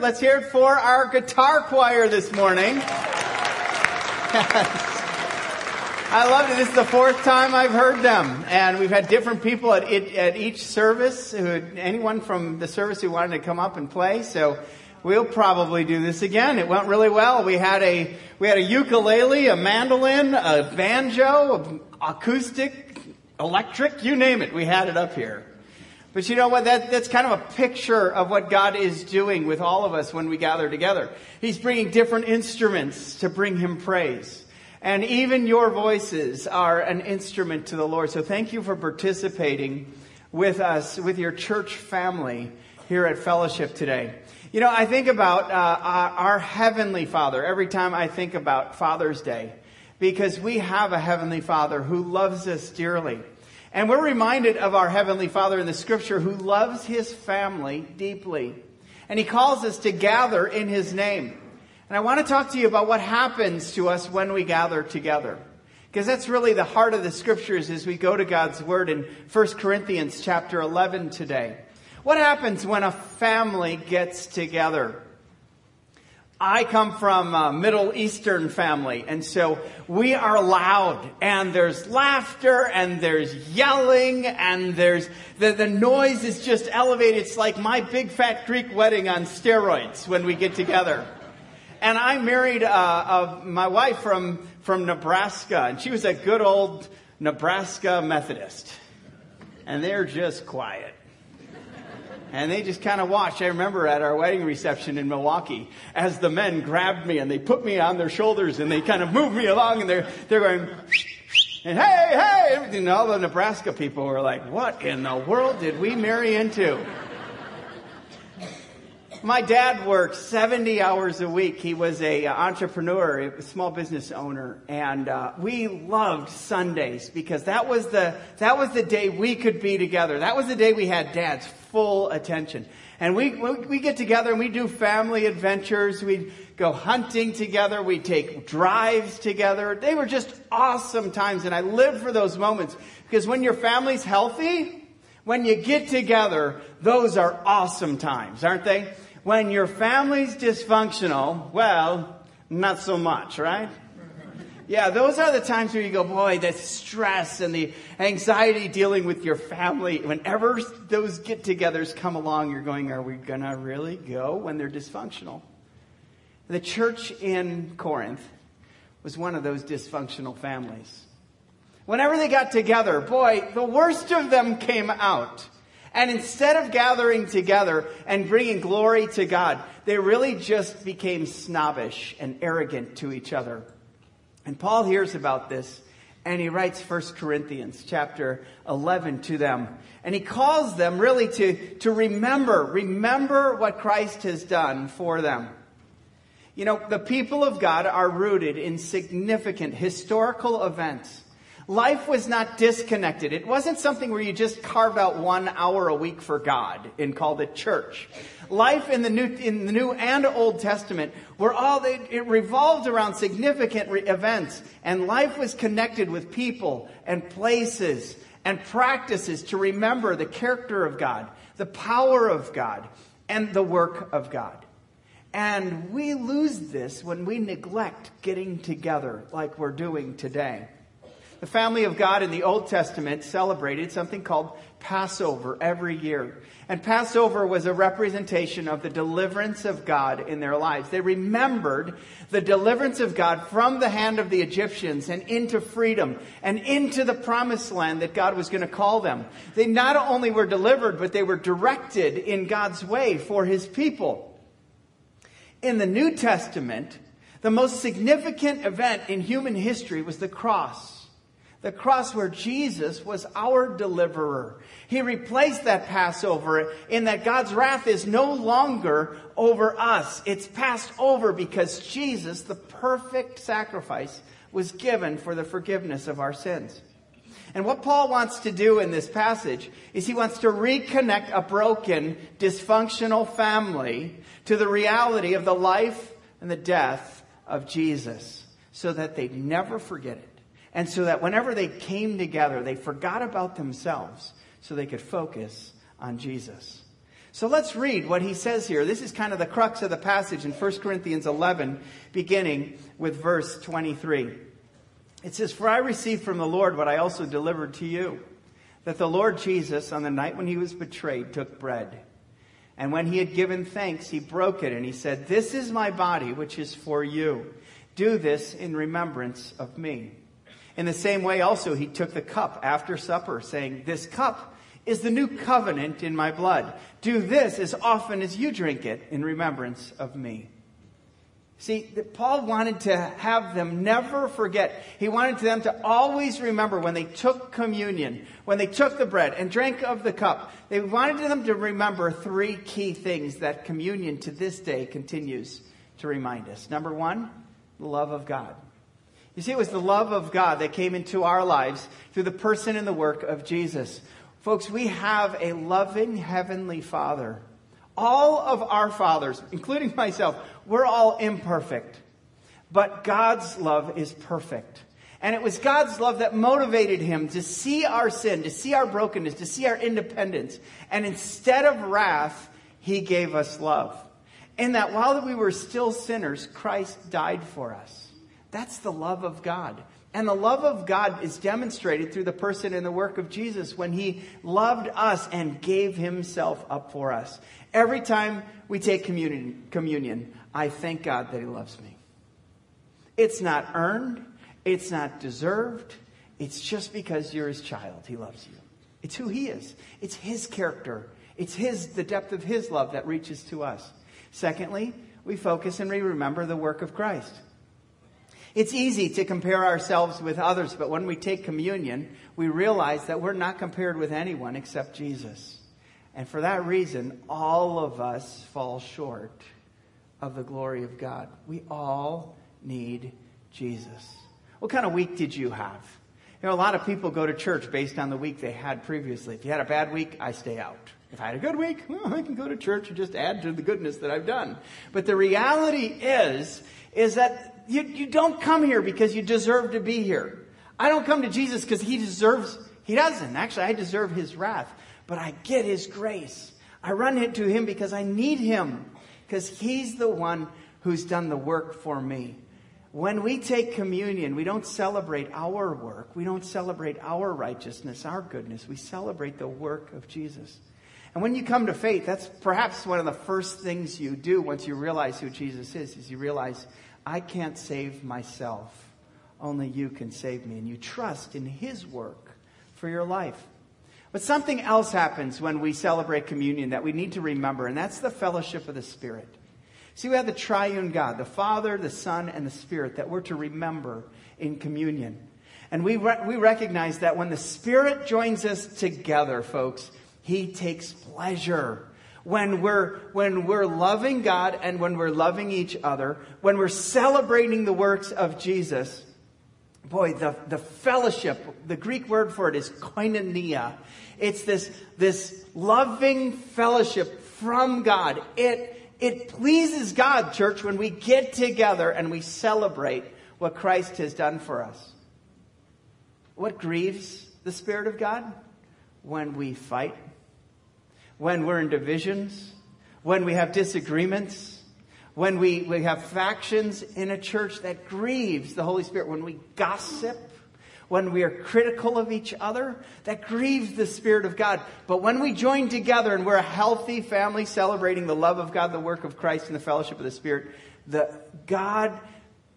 Let's hear it for our guitar choir this morning. I love it. This is the fourth time I've heard them, and we've had different people at, at each service. Who, anyone from the service who wanted to come up and play. So we'll probably do this again. It went really well. We had a we had a ukulele, a mandolin, a banjo, acoustic, electric, you name it. We had it up here. But you know what? That, that's kind of a picture of what God is doing with all of us when we gather together. He's bringing different instruments to bring Him praise. And even your voices are an instrument to the Lord. So thank you for participating with us, with your church family here at Fellowship today. You know, I think about uh, our, our Heavenly Father every time I think about Father's Day because we have a Heavenly Father who loves us dearly. And we're reminded of our Heavenly Father in the scripture who loves his family deeply. And he calls us to gather in his name. And I want to talk to you about what happens to us when we gather together. Because that's really the heart of the scriptures as we go to God's word in 1 Corinthians chapter 11 today. What happens when a family gets together? I come from a Middle Eastern family, and so we are loud, and there's laughter, and there's yelling, and there's the, the noise is just elevated. It's like my big fat Greek wedding on steroids when we get together. And I married uh, uh, my wife from from Nebraska, and she was a good old Nebraska Methodist, and they're just quiet. And they just kind of watched. I remember at our wedding reception in Milwaukee, as the men grabbed me and they put me on their shoulders and they kind of moved me along and they're, they're going, and hey, hey. And all the Nebraska people were like, what in the world did we marry into? My dad worked 70 hours a week. He was a uh, entrepreneur, a small business owner, and uh, we loved Sundays because that was the that was the day we could be together. That was the day we had dad's full attention. And we we get together and we do family adventures. We go hunting together. We take drives together. They were just awesome times, and I lived for those moments because when your family's healthy, when you get together, those are awesome times, aren't they? When your family's dysfunctional, well, not so much, right? Yeah, those are the times where you go, boy, the stress and the anxiety dealing with your family. Whenever those get togethers come along, you're going, are we going to really go when they're dysfunctional? The church in Corinth was one of those dysfunctional families. Whenever they got together, boy, the worst of them came out. And instead of gathering together and bringing glory to God, they really just became snobbish and arrogant to each other. And Paul hears about this and he writes 1 Corinthians chapter 11 to them. And he calls them really to, to remember, remember what Christ has done for them. You know, the people of God are rooted in significant historical events Life was not disconnected. It wasn't something where you just carve out one hour a week for God and called it church. Life in the New, in the New and Old Testament were all, it, it revolved around significant re- events and life was connected with people and places and practices to remember the character of God, the power of God, and the work of God. And we lose this when we neglect getting together like we're doing today. The family of God in the Old Testament celebrated something called Passover every year. And Passover was a representation of the deliverance of God in their lives. They remembered the deliverance of God from the hand of the Egyptians and into freedom and into the promised land that God was going to call them. They not only were delivered, but they were directed in God's way for his people. In the New Testament, the most significant event in human history was the cross. The cross where Jesus was our deliverer. He replaced that Passover in that God's wrath is no longer over us. It's passed over because Jesus, the perfect sacrifice, was given for the forgiveness of our sins. And what Paul wants to do in this passage is he wants to reconnect a broken, dysfunctional family to the reality of the life and the death of Jesus so that they never forget it. And so that whenever they came together, they forgot about themselves so they could focus on Jesus. So let's read what he says here. This is kind of the crux of the passage in 1 Corinthians 11, beginning with verse 23. It says, For I received from the Lord what I also delivered to you, that the Lord Jesus, on the night when he was betrayed, took bread. And when he had given thanks, he broke it, and he said, This is my body, which is for you. Do this in remembrance of me. In the same way, also, he took the cup after supper, saying, This cup is the new covenant in my blood. Do this as often as you drink it in remembrance of me. See, Paul wanted to have them never forget. He wanted them to always remember when they took communion, when they took the bread and drank of the cup. They wanted them to remember three key things that communion to this day continues to remind us. Number one, the love of God. You see, it was the love of God that came into our lives through the person and the work of Jesus. Folks, we have a loving Heavenly Father. All of our fathers, including myself, we're all imperfect. But God's love is perfect. And it was God's love that motivated him to see our sin, to see our brokenness, to see our independence. And instead of wrath, he gave us love. In that while we were still sinners, Christ died for us. That's the love of God. And the love of God is demonstrated through the person and the work of Jesus when he loved us and gave himself up for us. Every time we take communion, communion, I thank God that he loves me. It's not earned, it's not deserved, it's just because you're his child. He loves you. It's who he is. It's his character. It's his the depth of his love that reaches to us. Secondly, we focus and we remember the work of Christ. It's easy to compare ourselves with others, but when we take communion, we realize that we're not compared with anyone except Jesus. And for that reason, all of us fall short of the glory of God. We all need Jesus. What kind of week did you have? You know, a lot of people go to church based on the week they had previously. If you had a bad week, I stay out. If I had a good week, well, I can go to church and just add to the goodness that I've done. But the reality is, is that you, you don't come here because you deserve to be here. I don't come to Jesus because he deserves, he doesn't. Actually, I deserve his wrath, but I get his grace. I run into him because I need him, because he's the one who's done the work for me. When we take communion, we don't celebrate our work. We don't celebrate our righteousness, our goodness. We celebrate the work of Jesus. And when you come to faith, that's perhaps one of the first things you do once you realize who Jesus is, is you realize I can't save myself. Only you can save me. And you trust in His work for your life. But something else happens when we celebrate communion that we need to remember, and that's the fellowship of the Spirit. See, we have the triune God, the Father, the Son, and the Spirit that we're to remember in communion. And we, re- we recognize that when the Spirit joins us together, folks, He takes pleasure when we're, when we're loving God and when we're loving each other, when we're celebrating the works of Jesus, boy, the, the fellowship, the Greek word for it is koinonia. It's this, this loving fellowship from God. It, it pleases God, church, when we get together and we celebrate what Christ has done for us. What grieves the Spirit of God? When we fight when we're in divisions, when we have disagreements, when we, we have factions in a church that grieves the Holy Spirit, when we gossip, when we are critical of each other, that grieves the Spirit of God. But when we join together and we're a healthy family celebrating the love of God, the work of Christ, and the fellowship of the Spirit, the God,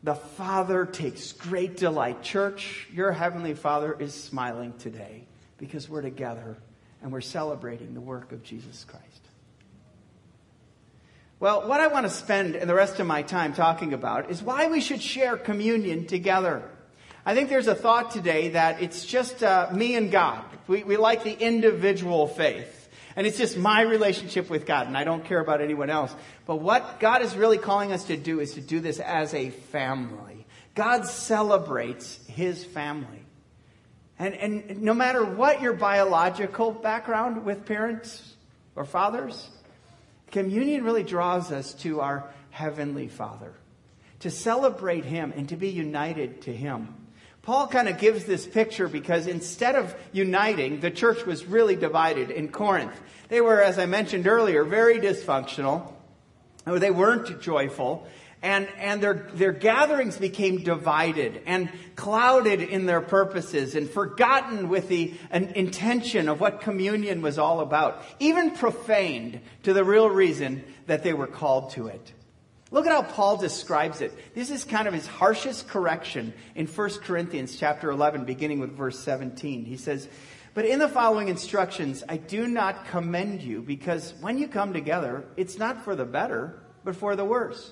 the Father takes great delight. Church, your Heavenly Father is smiling today because we're together and we're celebrating the work of Jesus Christ. Well, what I want to spend the rest of my time talking about is why we should share communion together. I think there's a thought today that it's just uh, me and God. We, we like the individual faith. And it's just my relationship with God, and I don't care about anyone else. But what God is really calling us to do is to do this as a family. God celebrates his family. And, and no matter what your biological background with parents or fathers, communion really draws us to our Heavenly Father, to celebrate Him and to be united to Him. Paul kind of gives this picture because instead of uniting, the church was really divided in Corinth. They were, as I mentioned earlier, very dysfunctional. They weren't joyful. And, and their, their gatherings became divided and clouded in their purposes and forgotten with the intention of what communion was all about, even profaned to the real reason that they were called to it. Look at how Paul describes it. This is kind of his harshest correction in 1 Corinthians chapter 11, beginning with verse 17. He says, But in the following instructions, I do not commend you because when you come together, it's not for the better, but for the worse.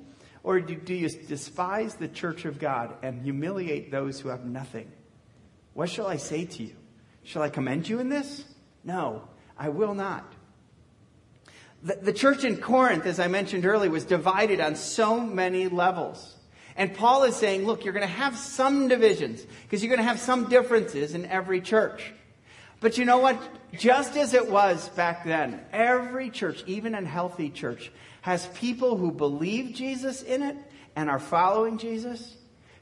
Or do, do you despise the church of God and humiliate those who have nothing? What shall I say to you? Shall I commend you in this? No, I will not. The, the church in Corinth, as I mentioned earlier, was divided on so many levels. And Paul is saying, look, you're going to have some divisions because you're going to have some differences in every church. But you know what? Just as it was back then, every church, even a healthy church, has people who believe Jesus in it and are following Jesus,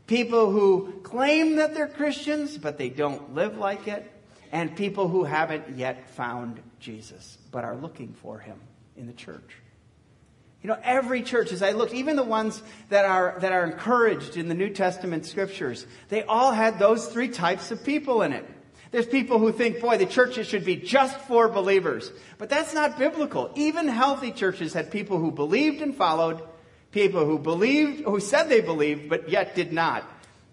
people who claim that they're Christians but they don't live like it, and people who haven't yet found Jesus but are looking for him in the church. You know, every church, as I looked, even the ones that are, that are encouraged in the New Testament scriptures, they all had those three types of people in it. There's people who think, boy, the churches should be just for believers. But that's not biblical. Even healthy churches had people who believed and followed, people who believed, who said they believed, but yet did not,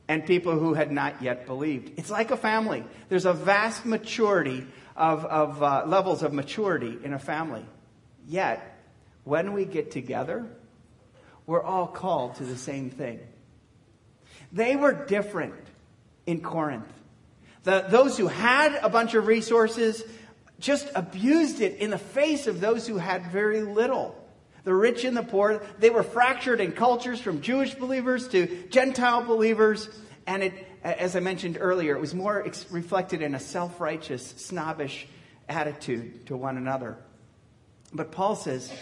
and people who had not yet believed. It's like a family. There's a vast maturity of, of uh, levels of maturity in a family. Yet, when we get together, we're all called to the same thing. They were different in Corinth. The, those who had a bunch of resources just abused it in the face of those who had very little. The rich and the poor, they were fractured in cultures from Jewish believers to Gentile believers. And it, as I mentioned earlier, it was more ex- reflected in a self righteous, snobbish attitude to one another. But Paul says,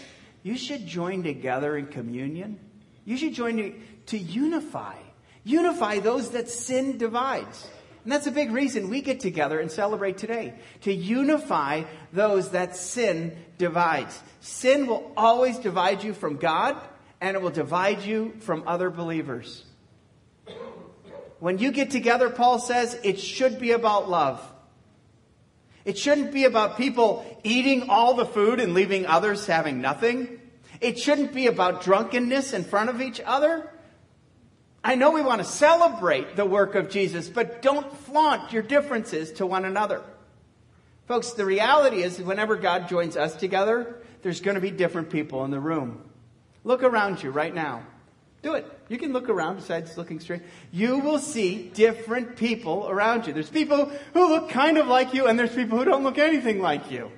you should join together in communion. You should join to, to unify. Unify those that sin divides. And that's a big reason we get together and celebrate today to unify those that sin divides. Sin will always divide you from God, and it will divide you from other believers. When you get together, Paul says, it should be about love. It shouldn't be about people eating all the food and leaving others having nothing. It shouldn't be about drunkenness in front of each other. I know we want to celebrate the work of Jesus, but don't flaunt your differences to one another. Folks, the reality is whenever God joins us together, there's going to be different people in the room. Look around you right now. Do it. You can look around besides looking straight. You will see different people around you. There's people who look kind of like you, and there's people who don't look anything like you.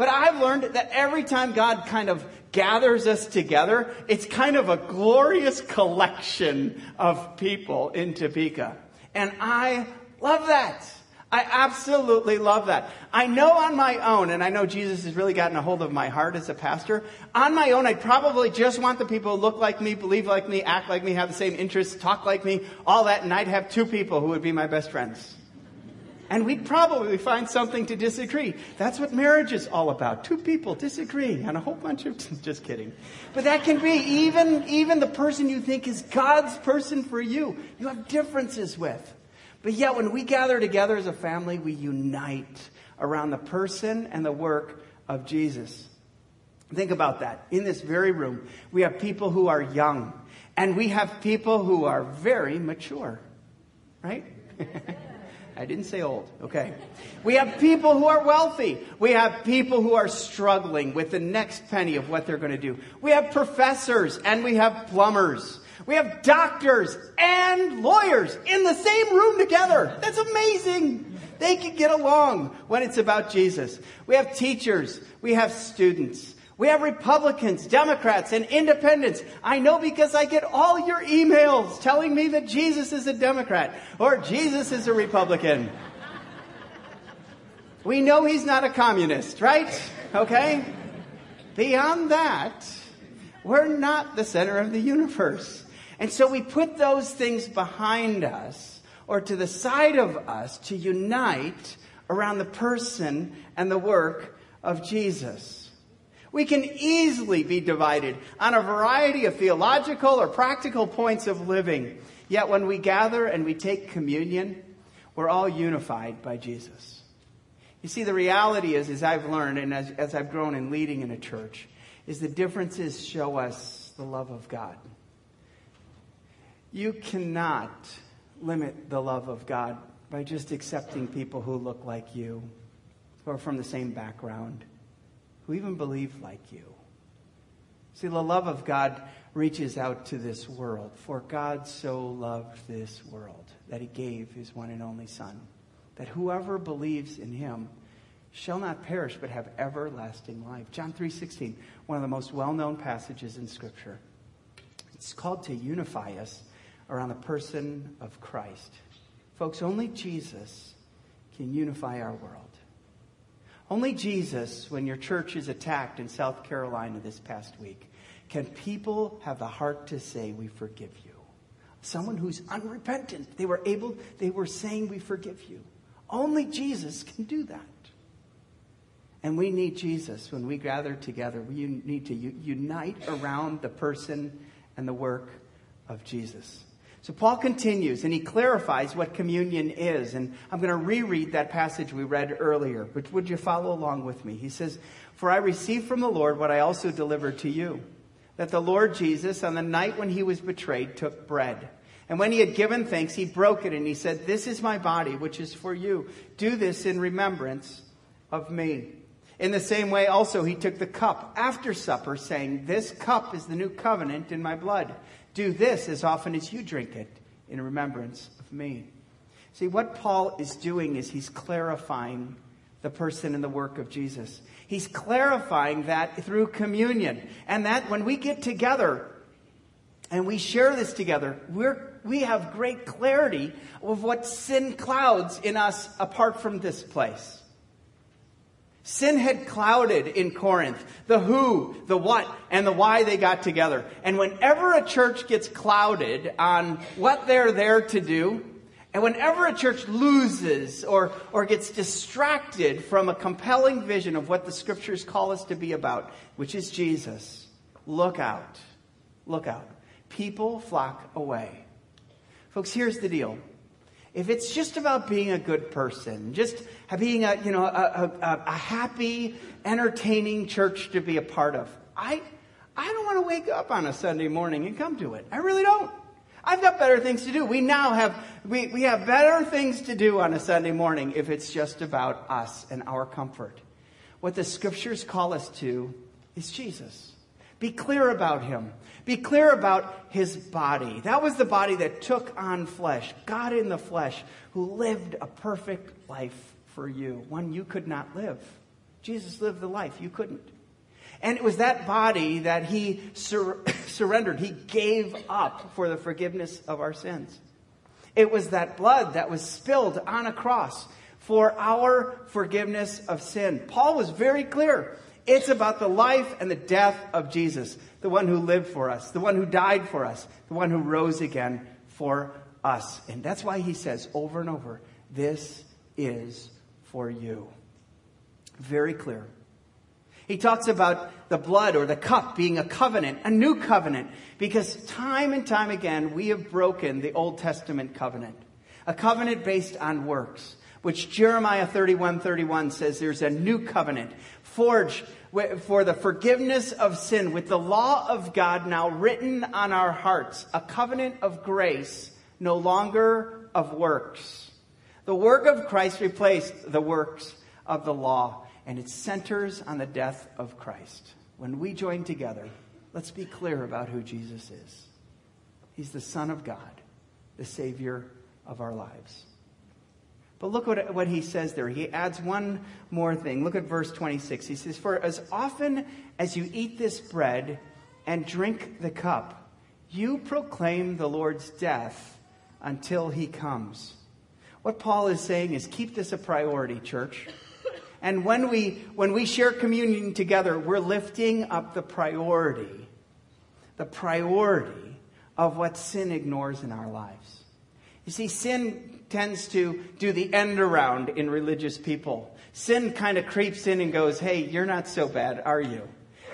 But I've learned that every time God kind of gathers us together, it's kind of a glorious collection of people in Topeka. And I love that. I absolutely love that. I know on my own, and I know Jesus has really gotten a hold of my heart as a pastor. On my own, I'd probably just want the people who look like me, believe like me, act like me, have the same interests, talk like me, all that, and I'd have two people who would be my best friends and we'd probably find something to disagree. That's what marriage is all about. Two people disagreeing on a whole bunch of, just kidding. But that can be even, even the person you think is God's person for you, you have differences with. But yet when we gather together as a family, we unite around the person and the work of Jesus. Think about that. In this very room, we have people who are young and we have people who are very mature, right? I didn't say old. Okay. We have people who are wealthy. We have people who are struggling with the next penny of what they're going to do. We have professors and we have plumbers. We have doctors and lawyers in the same room together. That's amazing. They can get along when it's about Jesus. We have teachers. We have students. We have Republicans, Democrats, and independents. I know because I get all your emails telling me that Jesus is a Democrat or Jesus is a Republican. We know he's not a communist, right? Okay? Beyond that, we're not the center of the universe. And so we put those things behind us or to the side of us to unite around the person and the work of Jesus. We can easily be divided on a variety of theological or practical points of living. Yet when we gather and we take communion, we're all unified by Jesus. You see, the reality is, as I've learned and as, as I've grown in leading in a church, is the differences show us the love of God. You cannot limit the love of God by just accepting people who look like you, who are from the same background, who even believe like you. See, the love of God reaches out to this world. For God so loved this world that he gave his one and only Son, that whoever believes in him shall not perish but have everlasting life. John 3:16, one of the most well-known passages in scripture. It's called to unify us around the person of Christ. Folks, only Jesus can unify our world. Only Jesus, when your church is attacked in South Carolina this past week, can people have the heart to say, We forgive you. Someone who's unrepentant. They were able, they were saying, We forgive you. Only Jesus can do that. And we need Jesus when we gather together. We need to unite around the person and the work of Jesus. So Paul continues and he clarifies what communion is. And I'm going to reread that passage we read earlier, but would you follow along with me? He says, For I received from the Lord what I also delivered to you that the Lord Jesus, on the night when he was betrayed, took bread. And when he had given thanks, he broke it and he said, This is my body, which is for you. Do this in remembrance of me. In the same way, also, he took the cup after supper, saying, This cup is the new covenant in my blood. Do this as often as you drink it in remembrance of me. See, what Paul is doing is he's clarifying the person and the work of Jesus. He's clarifying that through communion. And that when we get together and we share this together, we're, we have great clarity of what sin clouds in us apart from this place. Sin had clouded in Corinth the who, the what, and the why they got together. And whenever a church gets clouded on what they're there to do, and whenever a church loses or, or gets distracted from a compelling vision of what the scriptures call us to be about, which is Jesus, look out. Look out. People flock away. Folks, here's the deal if it's just about being a good person, just being a, you know, a, a, a, happy, entertaining church to be a part of, I, I don't want to wake up on a Sunday morning and come to it. I really don't. I've got better things to do. We now have, we, we have better things to do on a Sunday morning if it's just about us and our comfort. What the scriptures call us to is Jesus. Be clear about him. Be clear about his body. That was the body that took on flesh, God in the flesh, who lived a perfect life for you, one you could not live. Jesus lived the life you couldn't. And it was that body that he sur- surrendered. He gave up for the forgiveness of our sins. It was that blood that was spilled on a cross for our forgiveness of sin. Paul was very clear. It's about the life and the death of Jesus, the one who lived for us, the one who died for us, the one who rose again for us. And that's why he says over and over, this is for you. Very clear. He talks about the blood or the cup being a covenant, a new covenant, because time and time again we have broken the Old Testament covenant, a covenant based on works, which Jeremiah 31 31 says there's a new covenant forged for the forgiveness of sin with the law of God now written on our hearts, a covenant of grace, no longer of works. The work of Christ replaced the works of the law, and it centers on the death of Christ. When we join together, let's be clear about who Jesus is. He's the Son of God, the Savior of our lives. But look what, what he says there. He adds one more thing. Look at verse 26. He says, For as often as you eat this bread and drink the cup, you proclaim the Lord's death until he comes. What Paul is saying is keep this a priority, church. And when we, when we share communion together, we're lifting up the priority, the priority of what sin ignores in our lives. You see, sin tends to do the end around in religious people. Sin kind of creeps in and goes, hey, you're not so bad, are you?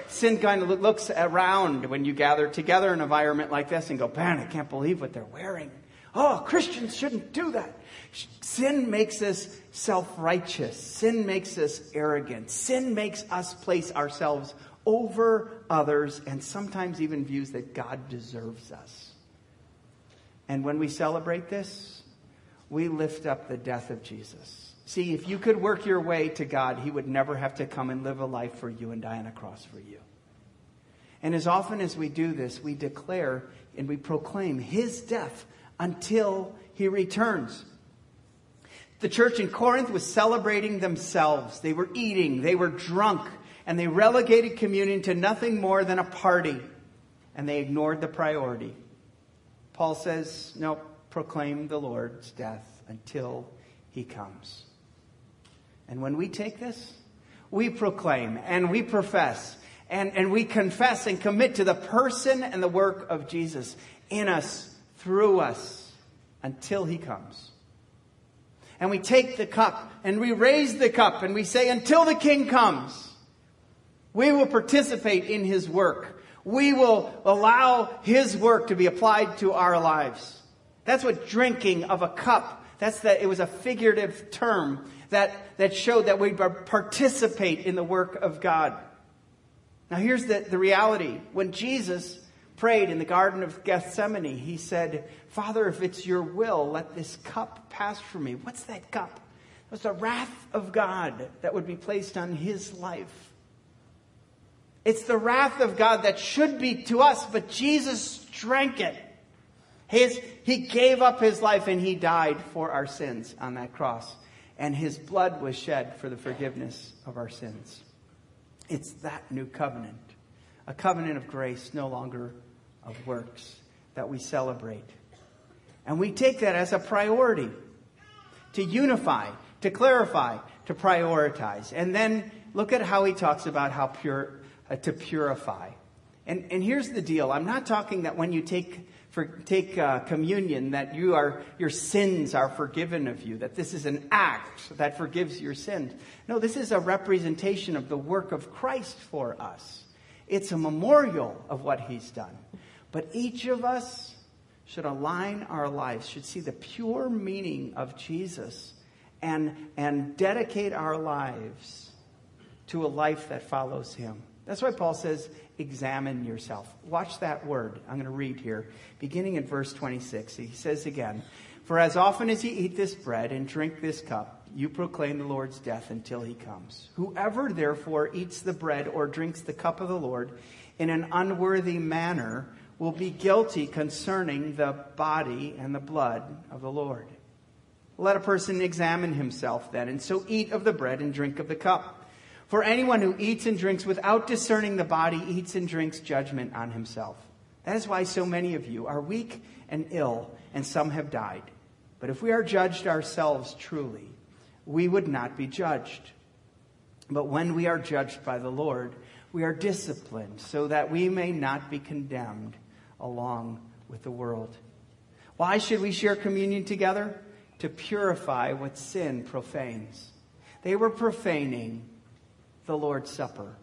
Sin kind of looks around when you gather together in an environment like this and go, man, I can't believe what they're wearing. Oh, Christians shouldn't do that. Sin makes us self righteous. Sin makes us arrogant. Sin makes us place ourselves over others and sometimes even views that God deserves us. And when we celebrate this, we lift up the death of Jesus. See, if you could work your way to God, He would never have to come and live a life for you and die on a cross for you. And as often as we do this, we declare and we proclaim His death until He returns. The church in Corinth was celebrating themselves. They were eating, they were drunk, and they relegated communion to nothing more than a party. And they ignored the priority. Paul says, no, proclaim the Lord's death until he comes. And when we take this, we proclaim and we profess and, and we confess and commit to the person and the work of Jesus in us, through us, until he comes and we take the cup and we raise the cup and we say, until the king comes, we will participate in his work. We will allow his work to be applied to our lives. That's what drinking of a cup, that's that it was a figurative term that, that showed that we participate in the work of God. Now here's the, the reality. When Jesus prayed in the Garden of Gethsemane, he said, Father, if it's your will, let this cup pass from me. What's that cup? It was the wrath of God that would be placed on his life. It's the wrath of God that should be to us, but Jesus drank it. His, he gave up his life and he died for our sins on that cross. And his blood was shed for the forgiveness of our sins. It's that new covenant, a covenant of grace, no longer of works that we celebrate. And we take that as a priority to unify, to clarify, to prioritize. And then look at how he talks about how pure, uh, to purify. And, and here's the deal. I'm not talking that when you take, for, take uh, communion that you are, your sins are forgiven of you, that this is an act that forgives your sins. No, this is a representation of the work of Christ for us. It's a memorial of what he's done. But each of us should align our lives, should see the pure meaning of Jesus and, and dedicate our lives to a life that follows him. That's why Paul says, examine yourself. Watch that word. I'm going to read here, beginning in verse 26. He says again, For as often as you eat this bread and drink this cup, you proclaim the Lord's death until he comes. Whoever therefore eats the bread or drinks the cup of the Lord in an unworthy manner will be guilty concerning the body and the blood of the Lord. Let a person examine himself then, and so eat of the bread and drink of the cup. For anyone who eats and drinks without discerning the body eats and drinks judgment on himself. That is why so many of you are weak and ill, and some have died. But if we are judged ourselves truly, we would not be judged. But when we are judged by the Lord, we are disciplined so that we may not be condemned along with the world. Why should we share communion together? To purify what sin profanes. They were profaning the Lord's Supper.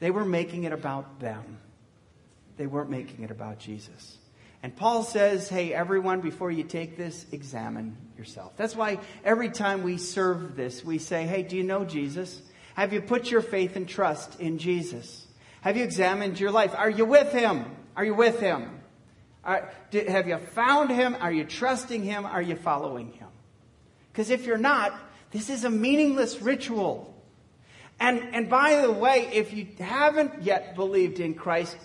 They were making it about them. They weren't making it about Jesus. And Paul says, hey, everyone, before you take this, examine yourself. That's why every time we serve this, we say, hey, do you know Jesus? Have you put your faith and trust in Jesus? Have you examined your life? Are you with him? Are you with him? Are, did, have you found him? Are you trusting him? Are you following him? Because if you're not, this is a meaningless ritual. And, and by the way, if you haven't yet believed in Christ,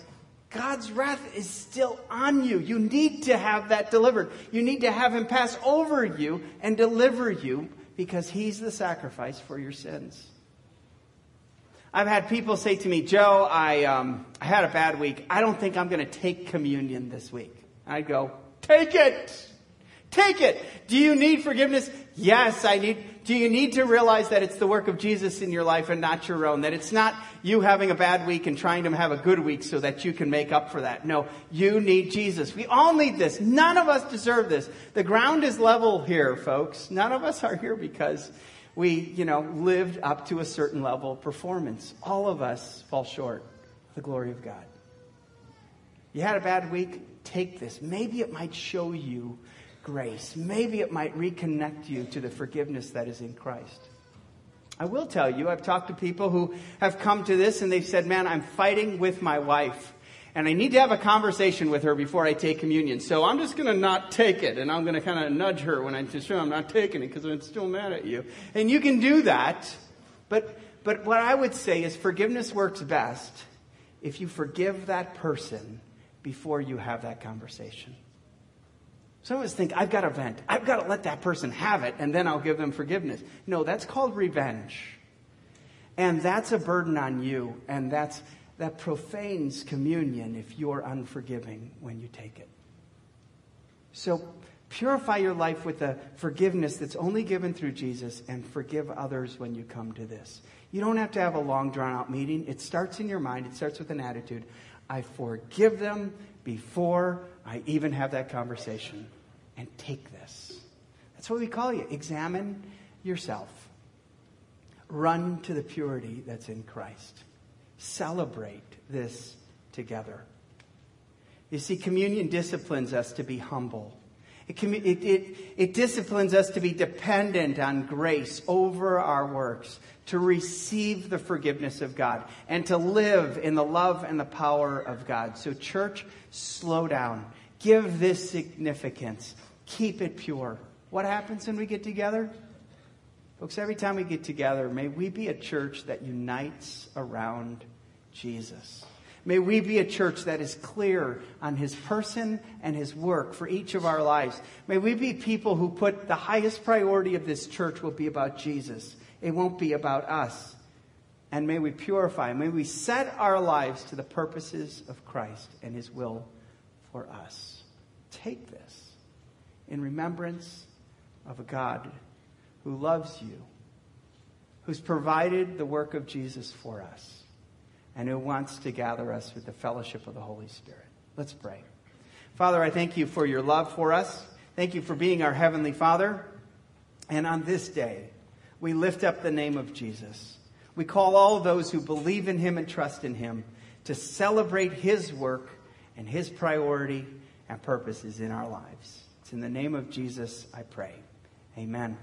God's wrath is still on you. You need to have that delivered. You need to have him pass over you and deliver you because he's the sacrifice for your sins. I've had people say to me, Joe, I, um, I had a bad week. I don't think I'm going to take communion this week. I go, take it. Take it. Do you need forgiveness? Yes, I need. Do you need to realize that it's the work of Jesus in your life and not your own? That it's not you having a bad week and trying to have a good week so that you can make up for that. No, you need Jesus. We all need this. None of us deserve this. The ground is level here, folks. None of us are here because we, you know, lived up to a certain level of performance. All of us fall short of the glory of God. You had a bad week? Take this. Maybe it might show you grace. Maybe it might reconnect you to the forgiveness that is in Christ. I will tell you, I've talked to people who have come to this and they've said, Man, I'm fighting with my wife. And I need to have a conversation with her before I take communion. So I'm just going to not take it. And I'm going to kind of nudge her when I just show I'm not taking it because I'm still mad at you. And you can do that. But, but what I would say is forgiveness works best if you forgive that person before you have that conversation. Some of us think, I've got to vent. I've got to let that person have it, and then I'll give them forgiveness. No, that's called revenge. And that's a burden on you, and that's, that profanes communion if you're unforgiving when you take it. So purify your life with the forgiveness that's only given through Jesus, and forgive others when you come to this. You don't have to have a long, drawn out meeting. It starts in your mind, it starts with an attitude. I forgive them before I even have that conversation. And take this. That's what we call you. Examine yourself. Run to the purity that's in Christ. Celebrate this together. You see, communion disciplines us to be humble. It, it, it, it, disciplines us to be dependent on grace over our works, to receive the forgiveness of God, and to live in the love and the power of God. So, church, slow down. Give this significance. Keep it pure. What happens when we get together? Folks, every time we get together, may we be a church that unites around Jesus. May we be a church that is clear on his person and his work for each of our lives. May we be people who put the highest priority of this church will be about Jesus. It won't be about us. And may we purify, may we set our lives to the purposes of Christ and his will for us. Take this in remembrance of a God who loves you, who's provided the work of Jesus for us, and who wants to gather us with the fellowship of the Holy Spirit. Let's pray. Father, I thank you for your love for us. Thank you for being our Heavenly Father. And on this day, we lift up the name of Jesus. We call all those who believe in him and trust in him to celebrate his work and his priority and purposes in our lives. It's in the name of Jesus I pray. Amen.